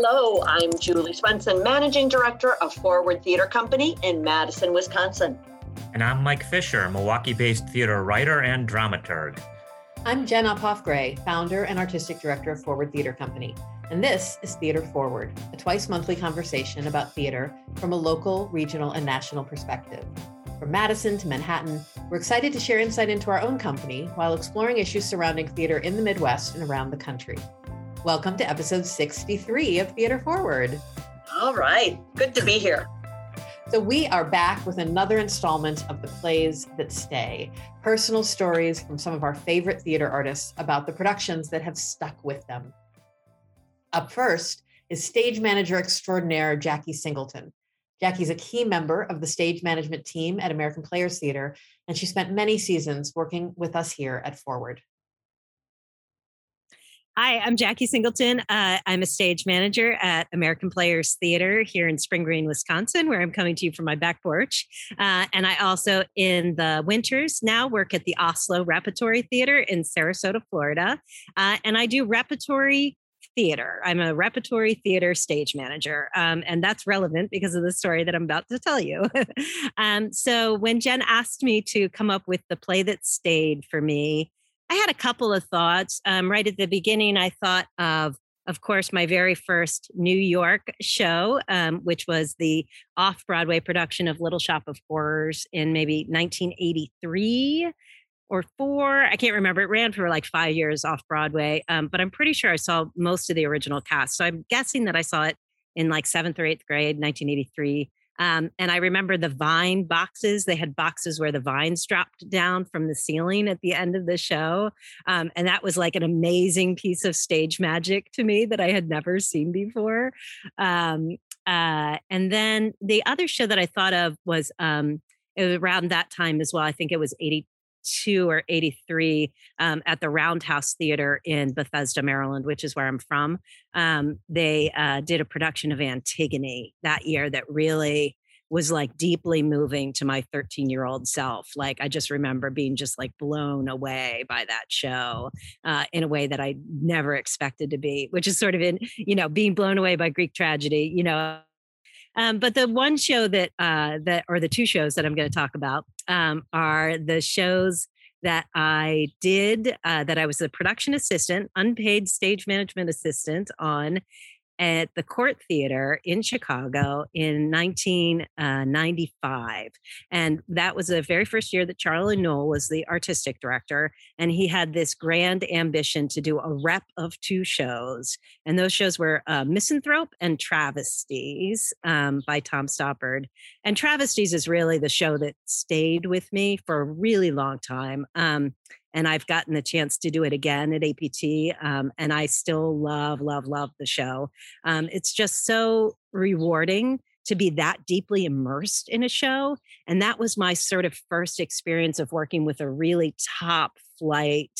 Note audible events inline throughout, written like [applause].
Hello, I'm Julie Swenson, Managing Director of Forward Theater Company in Madison, Wisconsin. And I'm Mike Fisher, Milwaukee based theater writer and dramaturg. I'm Jen Uphoff Gray, founder and artistic director of Forward Theater Company. And this is Theater Forward, a twice monthly conversation about theater from a local, regional, and national perspective. From Madison to Manhattan, we're excited to share insight into our own company while exploring issues surrounding theater in the Midwest and around the country. Welcome to episode 63 of Theater Forward. All right, good to be here. So, we are back with another installment of the plays that stay personal stories from some of our favorite theater artists about the productions that have stuck with them. Up first is stage manager extraordinaire Jackie Singleton. Jackie's a key member of the stage management team at American Players Theater, and she spent many seasons working with us here at Forward. Hi, I'm Jackie Singleton. Uh, I'm a stage manager at American Players Theater here in Spring Green, Wisconsin, where I'm coming to you from my back porch. Uh, and I also, in the winters, now work at the Asolo Repertory Theater in Sarasota, Florida. Uh, and I do repertory theater. I'm a repertory theater stage manager. Um, and that's relevant because of the story that I'm about to tell you. [laughs] um, so when Jen asked me to come up with the play that stayed for me, I had a couple of thoughts. Um, right at the beginning, I thought of, of course, my very first New York show, um, which was the off Broadway production of Little Shop of Horrors in maybe 1983 or four. I can't remember. It ran for like five years off Broadway, um, but I'm pretty sure I saw most of the original cast. So I'm guessing that I saw it in like seventh or eighth grade, 1983. Um, and I remember the vine boxes. They had boxes where the vines dropped down from the ceiling at the end of the show. Um, and that was like an amazing piece of stage magic to me that I had never seen before. Um, uh, and then the other show that I thought of was um, it was around that time as well. I think it was 82 or 83 um, at the Roundhouse Theater in Bethesda, Maryland, which is where I'm from. Um, they uh, did a production of Antigone that year that really was like deeply moving to my 13 year old self. Like, I just remember being just like blown away by that show uh, in a way that I never expected to be, which is sort of in, you know, being blown away by Greek tragedy, you know. Um, but the one show that, uh, that, or the two shows that I'm going to talk about um, are the shows that I did, uh, that I was a production assistant, unpaid stage management assistant on at the Court Theater in Chicago in 1995. And that was the very first year that Charlie Newell was the artistic director. And he had this grand ambition to do a rep of two shows. And those shows were uh, Misanthrope and Travesties um, by Tom Stoppard. And Travesties is really the show that stayed with me for a really long time. Um, and I've gotten the chance to do it again at APT. Um, and I still love, love, love the show. Um, it's just so rewarding to be that deeply immersed in a show. And that was my sort of first experience of working with a really top flight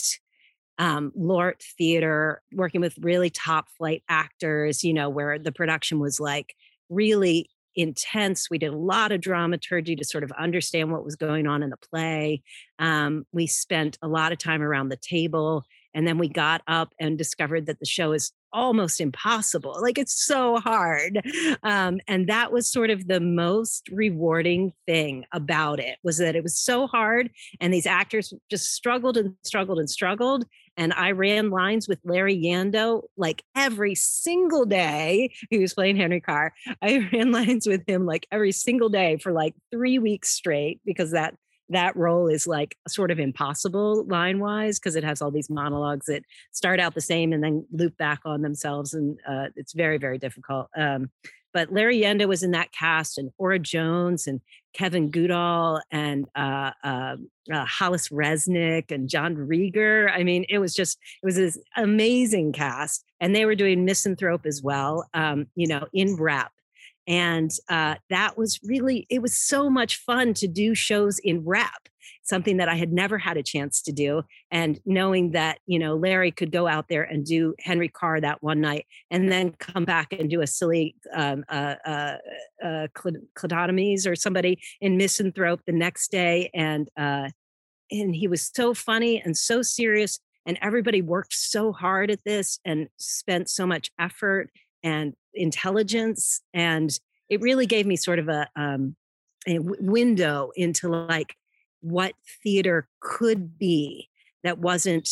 um, LORT Theater, working with really top flight actors, you know, where the production was like really intense. We did a lot of dramaturgy to sort of understand what was going on in the play. Um, we spent a lot of time around the table. And then we got up and discovered that the show is almost impossible. Like it's so hard. Um, and that was sort of the most rewarding thing about it was that it was so hard. And these actors just struggled and struggled and struggled. And I ran lines with Larry Yando like every single day. He was playing Henry Carr. [laughs] I ran lines with him like every single day for like three weeks straight because that that role is like sort of impossible line wise because it has all these monologues that start out the same and then loop back on themselves and uh, it's very very difficult um, but larry yando was in that cast and ora jones and kevin gudahl and uh, uh, uh, hollis resnick and john reeger. I mean it was just it was this amazing cast and they were doing misanthrope as well um, you know in rep. And uh, that was really it was so much fun to do shows in rep something that i had never had a chance to do and knowing that you know larry could go out there and do henry carr that one night and then come back and do a silly um, uh, uh, uh, cladotomies or somebody in misanthrope the next day and uh, and he was so funny and so serious and everybody worked so hard at this and spent so much effort and intelligence and it really gave me sort of a, um, a w- window into like what theater could be that wasn't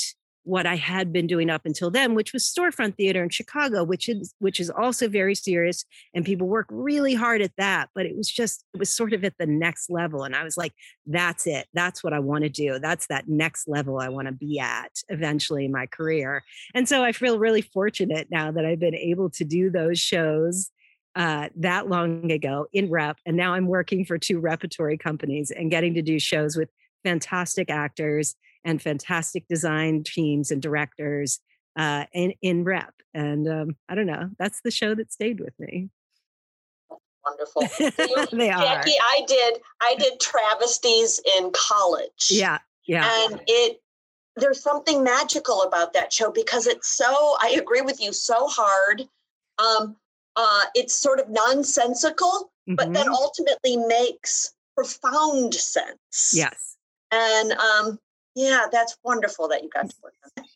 what I had been doing up until then, which was storefront theater in Chicago, which is which is also very serious, and people work really hard at that. But it was just it was sort of at the next level, and I was like, "That's it. That's what I want to do. That's that next level I want to be at eventually in my career." And so I feel really fortunate now that I've been able to do those shows uh, that long ago in rep. And now I'm working for two repertory companies and getting to do shows with fantastic actors and fantastic design teams and directors uh, in, in rep. And um, I don't know, that's the show that stayed with me. Wonderful. [laughs] they are. Jackie, I did I did travesties in college. Yeah. Yeah. And it there's something magical about that show because it's so I agree with you so hard. Um uh it's sort of nonsensical, but then ultimately makes profound sense. Yes. And um yeah, that's wonderful that you got to work on that.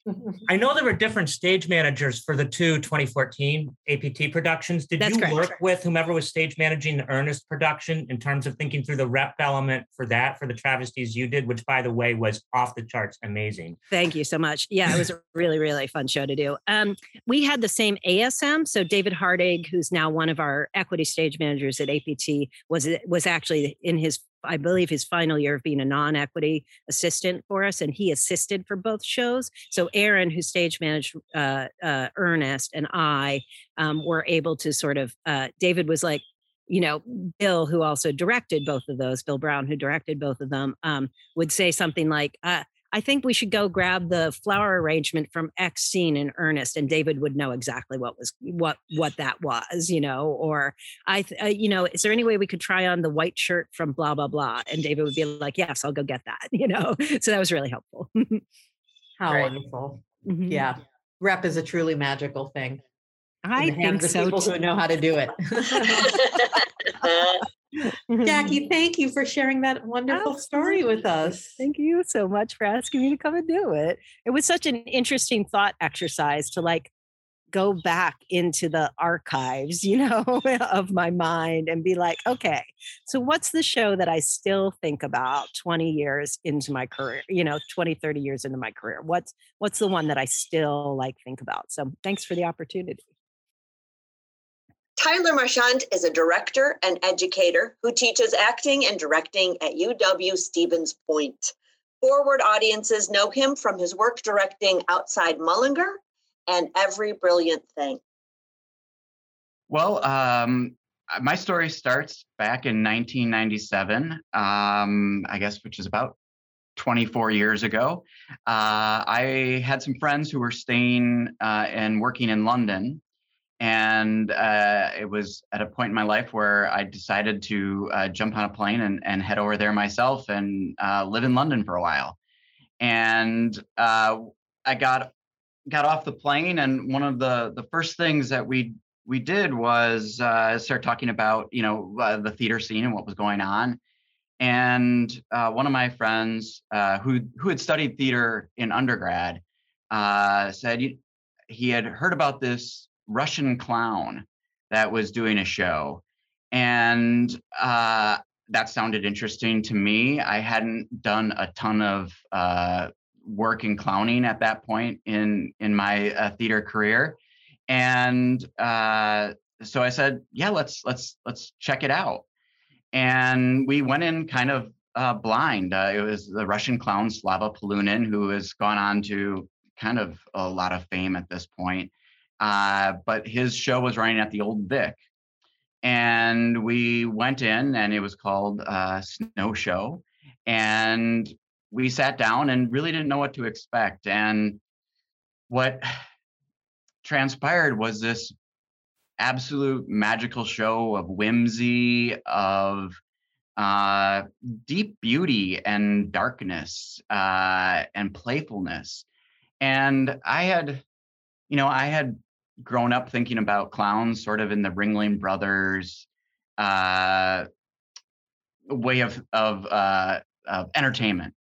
[laughs] I know there were different stage managers for the two 2014 APT productions. Did That's you correct. work with whomever was stage managing the Ernest production in terms of thinking through the rep element for that, for the travesties you did, which by the way was off the charts amazing? Thank you so much. Yeah, it was a really, really fun show to do. Um, we had the same ASM. So David Hardig, who's now one of our equity stage managers at APT, was was actually in his, I believe, his final year of being a non-equity assistant for us, and he assisted for both shows. So Aaron, who stage managed uh, uh, Ernest, and I um, were able to sort of. Uh, David was like. You know, Bill, who also directed both of those, Bill Brown, who directed both of them, um, would say something like, uh, I think we should go grab the flower arrangement from X scene in earnest, and David would know exactly what was what what that was, you know. Or I, th- uh, you know, is there any way we could try on the white shirt from blah blah blah? And David would be like, "Yes, I'll go get that," [laughs] you know. So that was really helpful. [laughs] How Right. wonderful. Mhm. Yeah. Rep is a truly magical thing. I think so. people who know how to do it. [laughs] Jackie, [laughs] thank you for sharing that wonderful story with us. Thank you so much for asking me to come and do it. It was such an interesting thought exercise to like go back into the archives, you know, [laughs] of my mind and be like, okay, so what's the show that I still think about 20 years into my career, you know, 20, 30 years into my career? What's what's the one that I still like think about? So thanks for the opportunity. Tyler Marchant is a director and educator who teaches acting and directing at UW Stevens Point. Forward audiences know him from his work directing Outside Mullingar and Every Brilliant Thing. Well, um, my story starts back in 1997, um, I guess, which is about 24 years ago. Uh, I had some friends who were staying uh, and working in London. And uh, it was at a point in my life where I decided to uh, jump on a plane and, and head over there myself and uh, live in London for a while. And uh, I got got off the plane, and one of the the first things that we we did was uh, start talking about you know uh, the theater scene and what was going on. And one of my friends who who had studied theater in undergrad said he had heard about this Russian clown that was doing a show, and uh, that sounded interesting to me. I hadn't done a ton of uh, work in clowning at that point in in my uh, theater career, and uh, so I said, "Yeah, let's let's let's check it out." And we went in kind of uh, blind. Uh, it was the Russian clown Slava Polunin, who has gone on to kind of a lot of fame at this point. Uh, but his show was running at the Old Vic, and we went in, and it was called uh, Snow Show, and we sat down and really didn't know what to expect. And what [sighs] transpired was this absolute magical show of whimsy, of uh, deep beauty and darkness uh, and playfulness. And I had, you know, I had grown up thinking about clowns sort of in the Ringling Brothers uh, way of of, uh, of entertainment.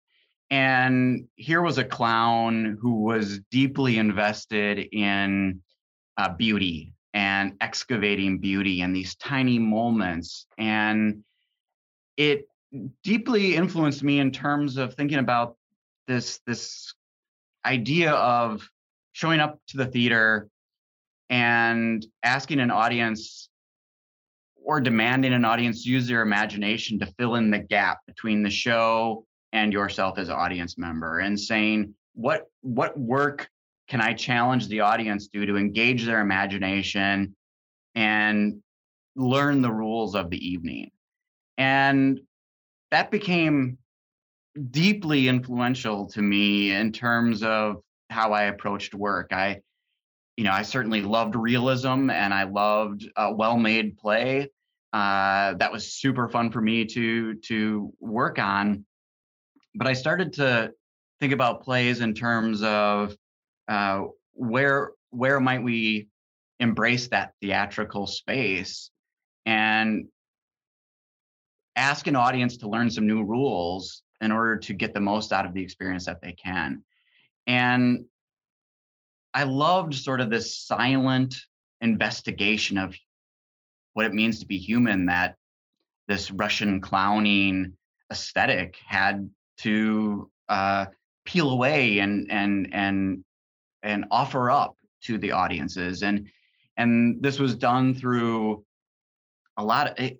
And here was a clown who was deeply invested in uh, beauty and excavating beauty in these tiny moments. And it deeply influenced me in terms of thinking about this this idea of showing up to the theater and asking an audience or demanding an audience use their imagination to fill in the gap between the show and yourself as an audience member and saying what what work can i challenge the audience to do to engage their imagination and learn the rules of the evening? And that became deeply influential to me in terms of how i approached work. I you know i certainly loved realism and i loved a well-made play uh, that was super fun for me to to work on. But I started to think about plays in terms of uh, where where might we embrace that theatrical space and ask an audience to learn some new rules in order to get the most out of the experience that they can. And I loved sort of this silent investigation of what it means to be human that this Russian clowning aesthetic had to uh, peel away and and and and offer up to the audiences. And and this was done through a lot of eh,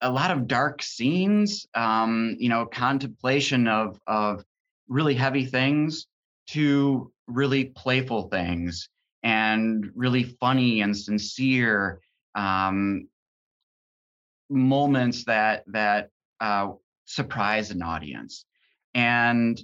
a lot of dark scenes um, you know contemplation of of really heavy things to really playful things and really funny and sincere um, moments that that uh, surprise an audience, and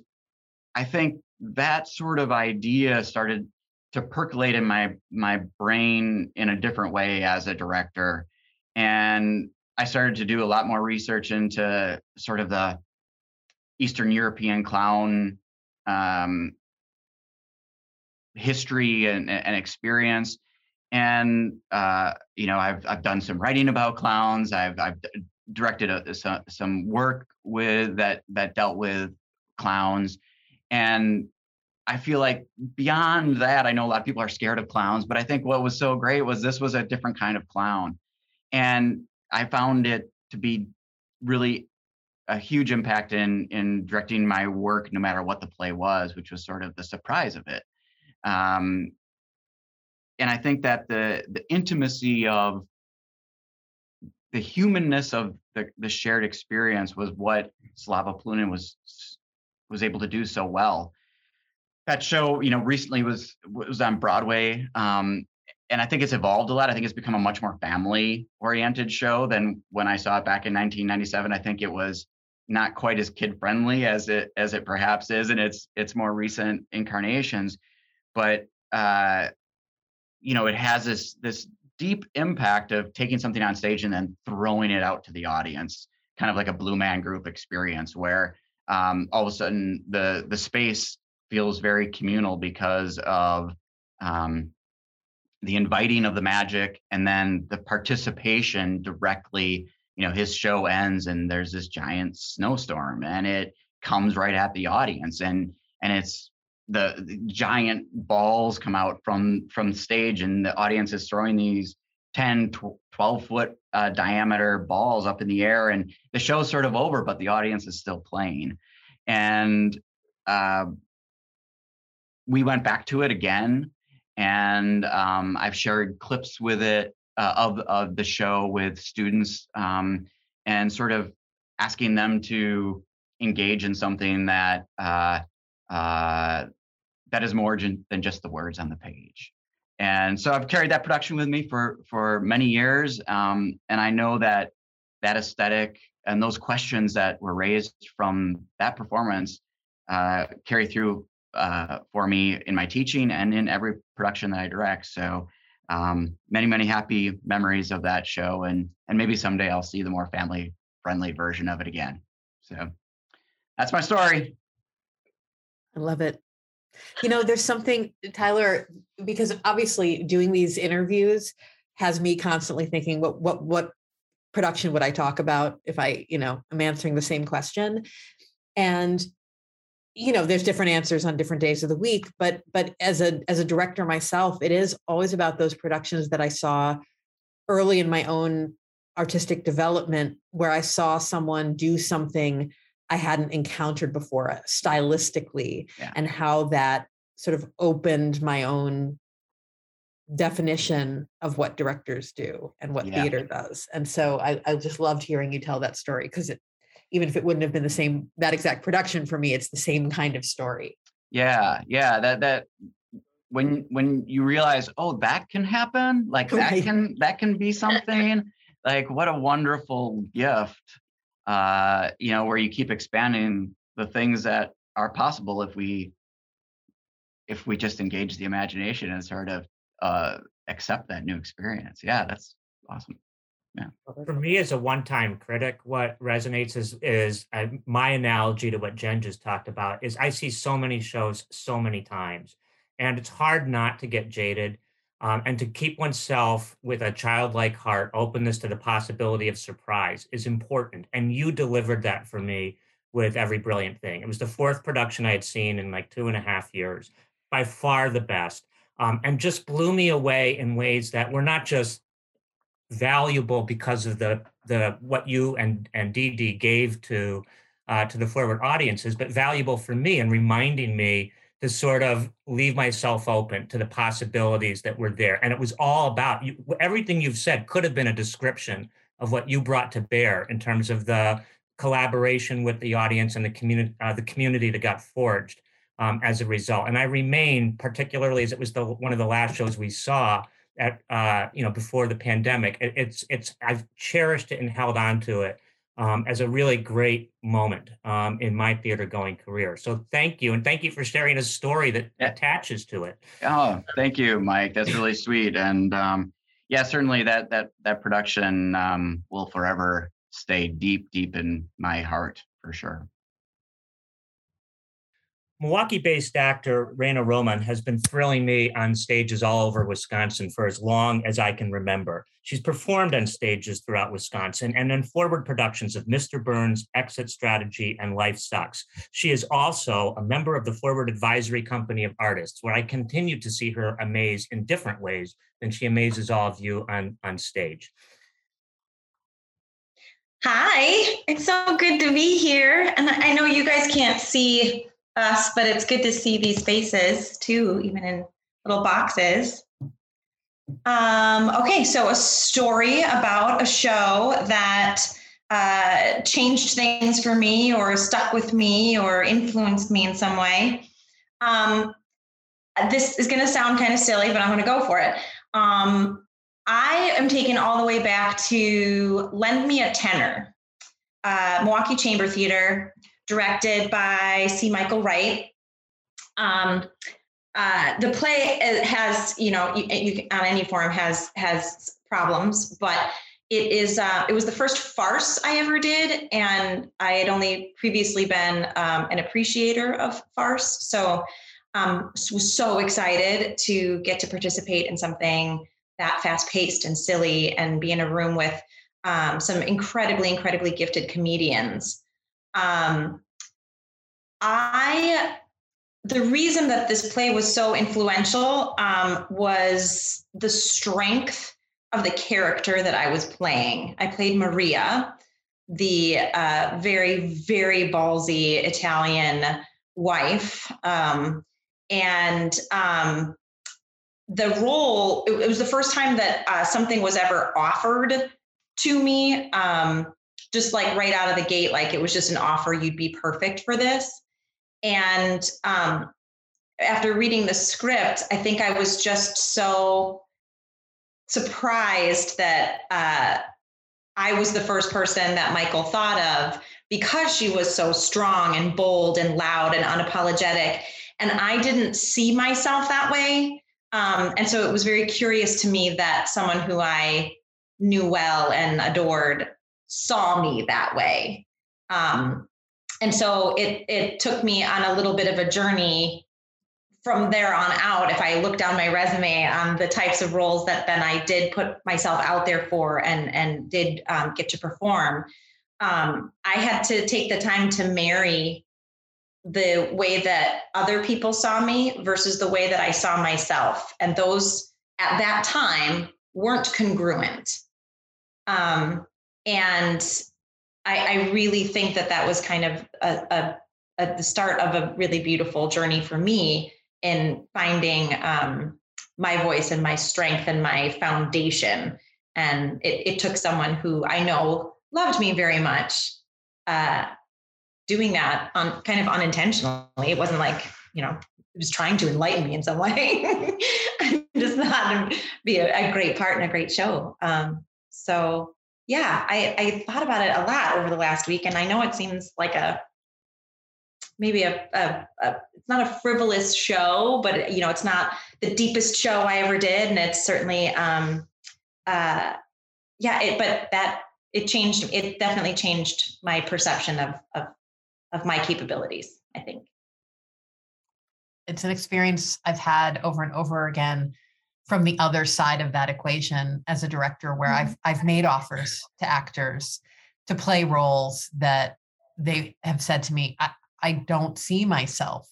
I think that sort of idea started to percolate in my my brain in a different way as a director, and I started to do a lot more research into sort of the Eastern European clown um, history and, and experience and uh, you know I've I've done some writing about clowns. I've I've directed a, some some work with that that dealt with clowns, and I feel like beyond that, I know a lot of people are scared of clowns, but I think what was so great was this was a different kind of clown, and I found it to be really a huge impact in in directing my work, no matter what the play was, which was sort of the surprise of it. Um, and I think that the the intimacy of the humanness of the, the shared experience was what Slava Polunin was was able to do so well. That show, you know, recently was was on Broadway, um, and I think it's evolved a lot. I think it's become a much more family oriented show than when I saw it back in 1997. I think it was not quite as kid friendly as it as it perhaps is in its its more recent incarnations, but uh, you know, it has this this deep impact of taking something on stage and then throwing it out to the audience, kind of like a Blue Man Group experience, where um, all of a sudden the the space feels very communal because of um, the inviting of the magic and then the participation directly. You know, his show ends and there's this giant snowstorm and it comes right at the audience and and it's the, the giant balls come out from from stage and the audience is throwing these 10 12 foot uh, diameter balls up in the air and the show's sort of over but the audience is still playing. And uh, we went back to it again and um, i've shared clips with it uh, of, of the show with students um, and sort of asking them to engage in something that uh, that is more than just the words on the page. And so I've carried that production with me for for many years, um, and I know that that aesthetic and those questions that were raised from that performance uh, carry through uh, for me in my teaching and in every production that I direct. So um, many many happy memories of that show, and and maybe someday I'll see the more family friendly version of it again. So that's my story. I love it. You know, there's something, Tyler, because obviously doing these interviews has me constantly thinking, what what what production would I talk about if I, you know, I'm answering the same question? And you know there's different answers on different days of the week but but as a as a director myself it is always about those productions that i saw early in my own artistic development where i saw someone do something i hadn't encountered before uh, stylistically yeah. and how that sort of opened my own definition of what directors do and what yeah. theater does and so I, I just loved hearing you tell that story because it even if it wouldn't have been the same that exact production for me it's the same kind of story yeah yeah that that when when you realize oh that can happen like that right. can that can be [laughs] something like what a wonderful gift uh you know where you keep expanding the things that are possible if we if we just engage the imagination and sort of uh accept that new experience yeah that's awesome yeah. For me, as a one-time critic, what resonates is is uh, my analogy to what Jen just talked about. Is I see so many shows so many times, and it's hard not to get jaded, um, and to keep oneself with a childlike heart, openness to the possibility of surprise is important. And you delivered that for me with every brilliant thing. It was the fourth production I had seen in like two and a half years, by far the best, um, and just blew me away in ways that were not just valuable because of the the what you and and DD gave to uh, to the forward audiences, but valuable for me and reminding me to sort of leave myself open to the possibilities that were there. And it was all about you, everything you've said could have been a description of what you brought to bear in terms of the collaboration with the audience and the community, uh, the community that got forged um, as a result. And I remain, particularly as it was the one of the last shows we saw, at uh, you know before the pandemic. It, it's it's I've cherished it and held on to it um, as a really great moment um, in my theater going career. So thank you, and thank you for sharing a story that attaches to it. Oh, thank you, Mike. That's really sweet, and um, yeah, certainly that that that production um, will forever stay deep, deep in my heart for sure. Milwaukee based actor Raina Roman has been thrilling me on stages all over Wisconsin for as long as I can remember. She's performed on stages throughout Wisconsin and in forward productions of Mr. Burns, Exit Strategy, and Life Sucks. She is also a member of the Forward Advisory Company of Artists, where I continue to see her amaze in different ways than she amazes all of you on, on stage. Hi, it's so good to be here. And I know you guys can't see us, but it's good to see these faces too, even in little boxes. Um, okay, so a story about a show that uh, changed things for me or stuck with me or influenced me in some way. Um, this is going to sound kind of silly, but I'm going to go for it. Um, I am taken all the way back to Lend Me a Tenor, uh, Milwaukee Chamber Theater directed by C. Michael Wright. Um, uh, the play uh, has, you know, you, you, on any form has has problems, but it is. Uh, it was the first farce I ever did, and I had only previously been um, an appreciator of farce, so um, was so excited to get to participate in something that fast paced and silly, and be in a room with um, some incredibly, incredibly gifted comedians. Um, I the reason that this play was so influential um, was the strength of the character that I was playing. I played Maria, the uh, very, very ballsy Italian wife. Um, and um, the role, it, it, was the first time that uh, something was ever offered to me. Um, just like right out of the gate, like it was just an offer, you'd be perfect for this. And um, after reading the script, I think I was just so surprised that uh, I was the first person that Michael thought of because she was so strong and bold and loud and unapologetic. And I didn't see myself that way. Um, and so it was very curious to me that someone who I knew well and adored saw me that way. Um, and so it it took me on a little bit of a journey from there on out if i look down my resume on the types of roles that then i did put myself out there for and and did um, get to perform um, i had to take the time to marry the way that other people saw me versus the way that I saw myself. And those at that time weren't congruent. Um, and I, I, really think that that was kind of a, a, a, the start of a really beautiful journey for me in finding um, my voice and my strength and my foundation. And it, it took someone who I know loved me very much uh, doing that on kind of unintentionally. It wasn't like, you know, it was trying to enlighten me in some [laughs] way. [laughs] Just to be a, a, great part and a great show. Um, so yeah, I, I thought about it a lot over the last week, and I know it seems like a maybe a, a, a, it's not a frivolous show, but you know, it's not the deepest show I ever did, and it's certainly um, uh, yeah, it, but that it changed. It definitely changed my perception of of of my capabilities. I think it's an experience I've had over and over again from the other side of that equation as a director where mm-hmm. I've I've made offers to actors to play roles that they have said to me, I, I don't see myself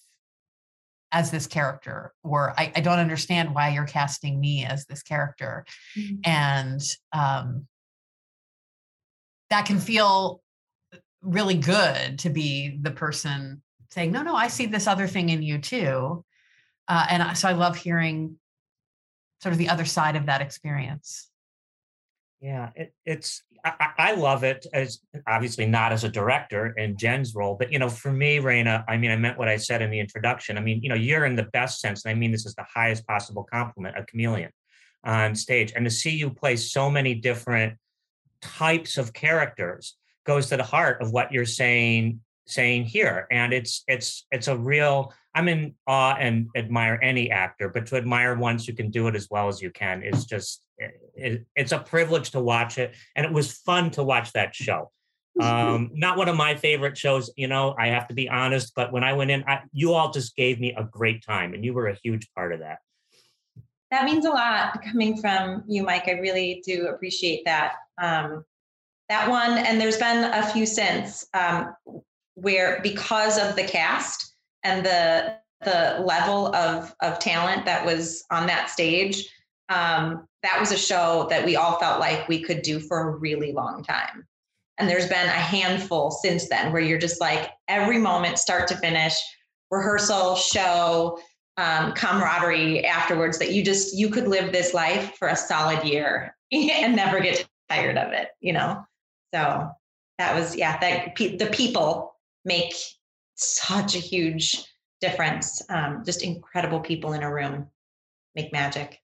as this character, or I, I, don't understand why you're casting me as this character. Mm-hmm. And um, that can feel really good to be the person saying, no, no, I see this other thing in you too. Uh, and so I love hearing sort of the other side of that experience. Yeah, it, it's I, I, love it as obviously not as a director in Jen's role, but you know, for me, Raina, I mean, I meant what I said in the introduction. I mean, you know, you're in the best sense, and I mean this is the highest possible compliment, a chameleon on stage, and to see you play so many different types of characters goes to the heart of what you're saying saying here and it's it's it's a real i'm in awe and admire any actor but to admire ones who can do it as well as you can is just it, it's a privilege to watch it and it was fun to watch that show. [laughs] Um not one of my favorite shows you know i have to be honest but when i went in I, you all just gave me a great time and you were a huge part of that. That means a lot coming from you mike. I really do appreciate that. Um that one and there's been a few since um, where because of the cast and the the level of of talent that was on that stage um, that was a show that we all felt like we could do for a really long time. And there's been a handful since then where you're just like every moment start to finish rehearsal show um, camaraderie afterwards that you just you could live this life for a solid year [laughs] and never get tired of it you know? So that was yeah that the people make such a huge difference. Um, just incredible people in a room make magic.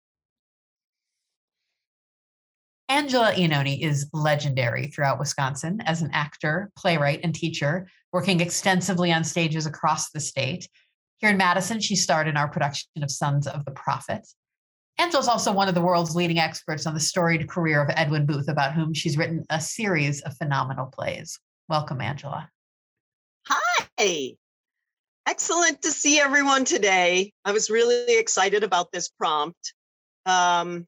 Angela Iannone is legendary throughout Wisconsin as an actor, playwright, and teacher, working extensively on stages across the state. Here in Madison, she starred in our production of Sons of the Prophet. Angela is also one of the world's leading experts on the storied career of Edwin Booth, about whom she's written a series of phenomenal plays. Welcome, Angela. Hi. Excellent to see everyone today. I was really excited about this prompt. Um,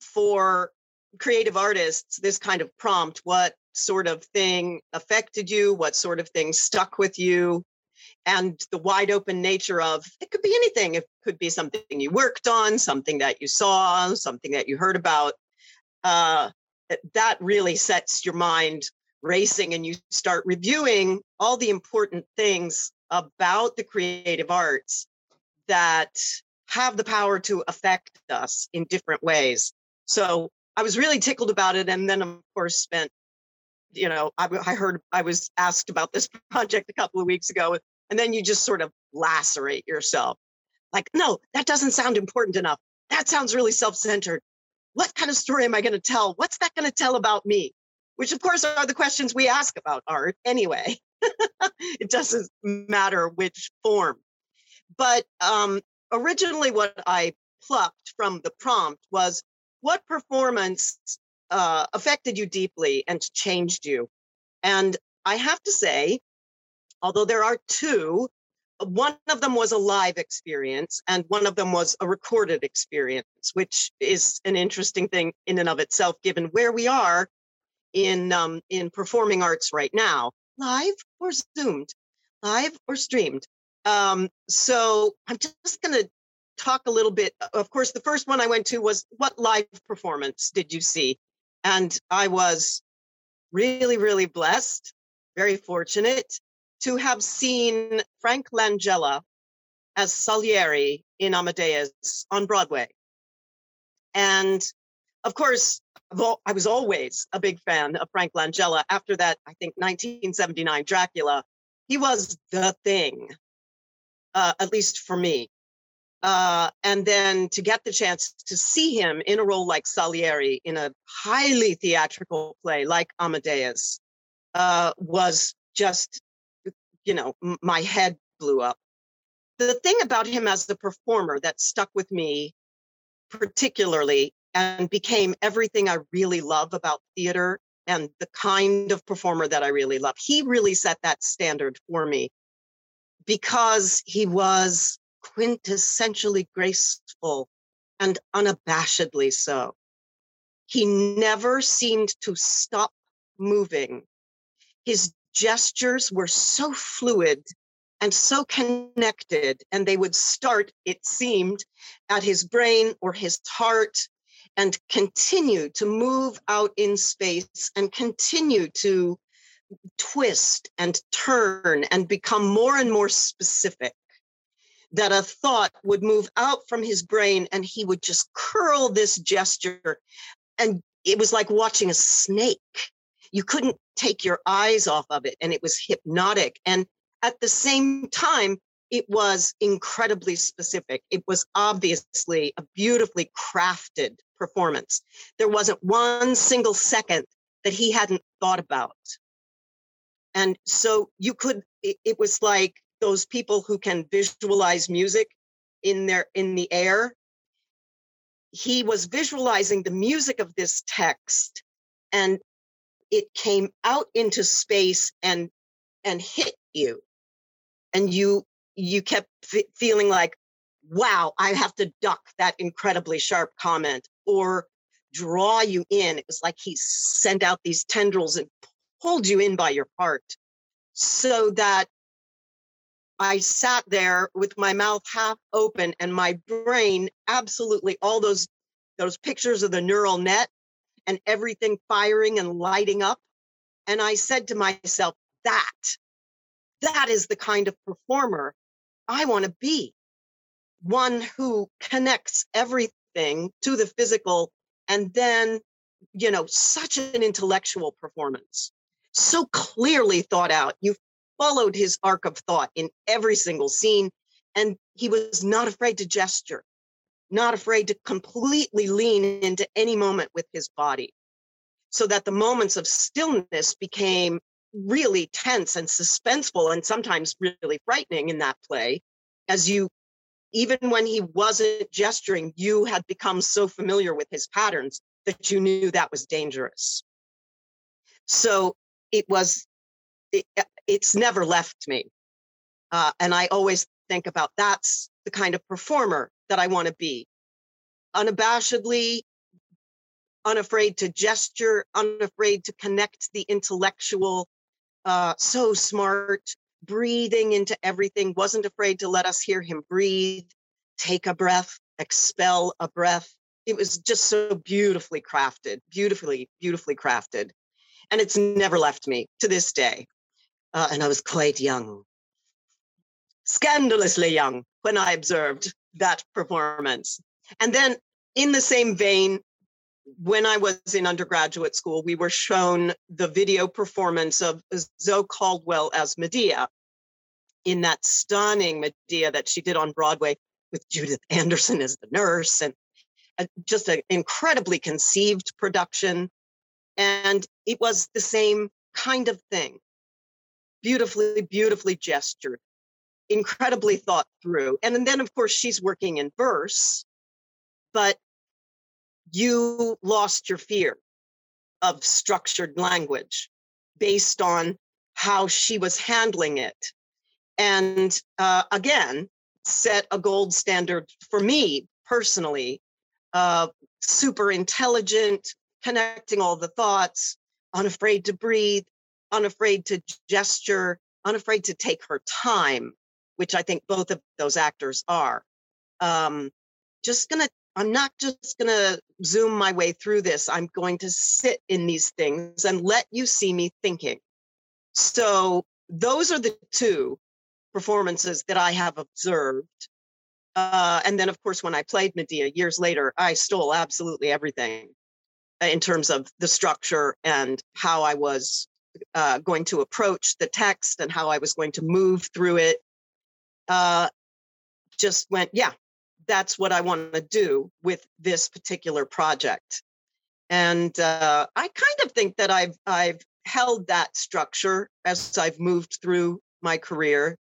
for creative artists, this kind of prompt, what sort of thing affected you? What sort of thing stuck with you? And the wide open nature of it could be anything. It could be something you worked on, something that you saw, something that you heard about. Uh, that really sets your mind racing and you start reviewing all the important things about the creative arts that have the power to affect us in different ways. So I was really tickled about it. And then, of course, spent, you know, I, I heard I was asked about this [laughs] project a couple of weeks ago. And then you just sort of lacerate yourself like, no, that doesn't sound important enough. That sounds really self centered. What kind of story am I going to tell? What's that going to tell about me? Which of course are the questions we ask about art anyway. [laughs] it doesn't matter which form. But um, originally, what I plucked from the prompt was what performance uh, affected you deeply and changed you? And I have to say, although there are two, one of them was a live experience and one of them was a recorded experience, which is an interesting thing in and of itself, given where we are in um, in performing arts right now, live or zoomed. live or streamed. Um, so I'm just going to talk a little bit. Of course, the first one I went to was what live performance did you see? And I was really, really blessed, very fortunate to have seen Frank Langella as Salieri in Amadeus on Broadway. And of course, I was always a big fan of Frank Langella. After that, I think 1979 Dracula, he was the thing, uh, at least for me. Uh, and then to get the chance to see him in a role like Salieri in a highly theatrical play like Amadeus uh, was just, you know, m- my head blew up. The thing about him as the performer that stuck with me particularly and became everything I really love about theater and the kind of performer that I really love. He really set that standard for me because he was quintessentially graceful and unabashedly so. He never seemed to stop moving. His gestures were so fluid and so connected, and they would start, it seemed, at his brain or his heart and continue to move out in space and continue to twist and turn and become more and more specific. That a thought would move out from his brain and he would just curl this gesture. And it was like watching a snake. You couldn't take your eyes off of it, and it was hypnotic. And at the same time, it was incredibly specific. It was obviously a beautifully crafted performance. There wasn't one single second that he hadn't thought about. And so you could, it, it was like those people who can visualize music in their in the air. He was visualizing the music of this text and it came out into space and and hit you and you you kept f- feeling like wow i have to duck that incredibly sharp comment or draw you in. It was like he sent out these tendrils and pulled you in by your heart so that I sat there with my mouth half open and my brain absolutely all those those pictures of the neural net and everything firing and lighting up and I said to myself that that is the kind of performer I want to be one who connects everything thing to the physical and then you know such an intellectual performance. So clearly thought out. You followed his arc of thought in every single scene and he was not afraid to gesture not afraid to completely lean into any moment with his body so that the moments of stillness became really tense and suspenseful and sometimes really frightening in that play as you even when he wasn't gesturing, you had become so familiar with his patterns that you knew that was dangerous. So it was, it, it's never left me. Uh, and I always think about that's the kind of performer that I want to be. Unabashedly, unafraid to gesture, unafraid to connect the intellectual, uh, so smart, breathing into everything, wasn't afraid to let us hear him breathe, take a breath, expel a breath. It was just so beautifully crafted, beautifully, beautifully crafted. And it's never left me to this day. Uh, and I was quite young, scandalously young when I observed that performance. And then, in the same vein, when I was in undergraduate school, we were shown the video performance of Zoe Caldwell as Medea in that stunning Medea that she did on Broadway with Judith Anderson as the nurse and uh, just an incredibly conceived production. And it was the same kind of thing beautifully, beautifully gestured, incredibly thought through. And then, of course, she's working in verse, but you lost your fear of structured language based on how she was handling it. And uh, again, set a gold standard for me personally. Uh, super intelligent, connecting all the thoughts, unafraid to breathe, unafraid to gesture, unafraid to take her time, which I think both of those actors are. Um, just gonna, I'm not just gonna zoom my way through this. I'm going to sit in these things and let you see me thinking. So those are the two performances that I have observed. Uh, and then, of course, when I played Medea years later, I stole absolutely everything in terms of the structure and how I was uh, going to approach the text and how I was going to move through it. Uh, just went, yeah, that's what I want to do with this particular project. And uh, I kind of think that I've I've held that structure as I've moved through my career.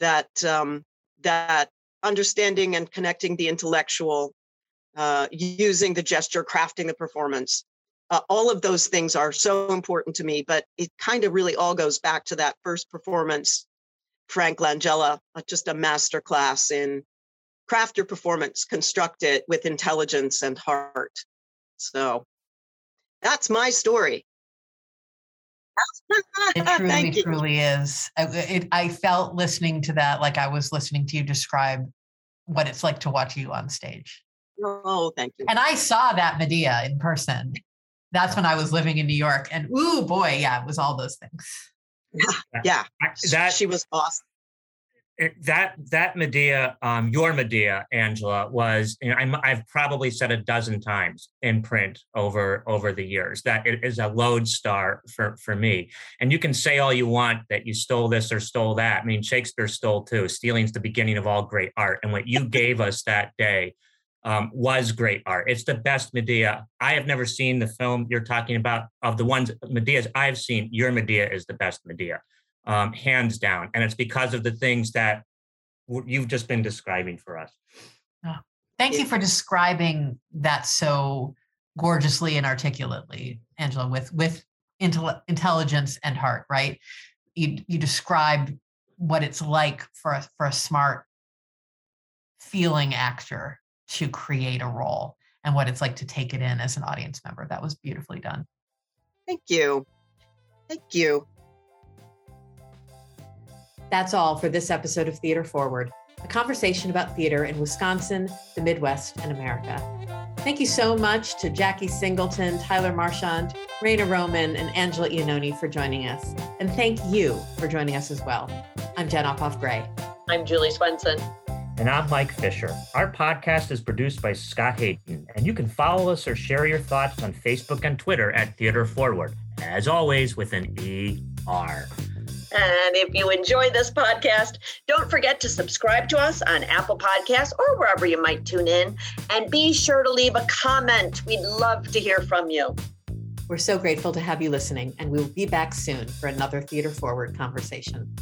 That um, that understanding and connecting the intellectual, uh, using the gesture, crafting the performance, uh, all of those things are so important to me. But it kind of really all goes back to that first performance, Frank Langella, uh, just a master class in craft your performance, construct it with intelligence and heart. So that's my story. it [laughs] truly, truly is. I, it, I felt listening to that like I was listening to you describe what it's like to watch you on stage. Oh, thank you. And I saw that Medea in person. That's when I was living in New York. And ooh, boy, yeah, it was all those things. Yeah, yeah. That she was awesome that that Medea, um, your Medea, Angela, was you know, i have probably said a dozen times in print over over the years that it is a lodestar for for me. And you can say all you want that you stole this or stole that. I mean, Shakespeare stole too. Stealing's the beginning of all great art, and what you [laughs] gave us that day um, was great art. It's the best Medea. I have never seen the film you're talking about. Of the ones Medeas I've seen, your Medea is the best Medea um, hands down. And it's because of the things that you've just been describing for us. Oh, thank you for describing that so gorgeously and articulately, Angela, with with intel- intelligence and heart. Right? You you described what it's like for a, for a smart, feeling actor to create a role and what it's like to take it in as an audience member. That was beautifully done. Thank you. Thank you. That's all for this episode of Theater Forward, a conversation about theater in Wisconsin, the Midwest, and America. Thank you so much to Jackie Singleton, Tyler Marchant, Raina Roman, and Angela Iannone for joining us. And thank you for joining us as well. I'm Jen Ophoff Gray. I'm Julie Swenson. And I'm Mike Fisher. Our podcast is produced by Scott Hayden, and you can follow us or share your thoughts on Facebook and Twitter at Theater Forward, as always with an ER. And if you enjoy this podcast, don't forget to subscribe to us on Apple Podcasts or wherever you might tune in. And be sure to leave a comment. We'd love to hear from you. We're so grateful to have you listening, and we will be back soon for another Theater Forward conversation.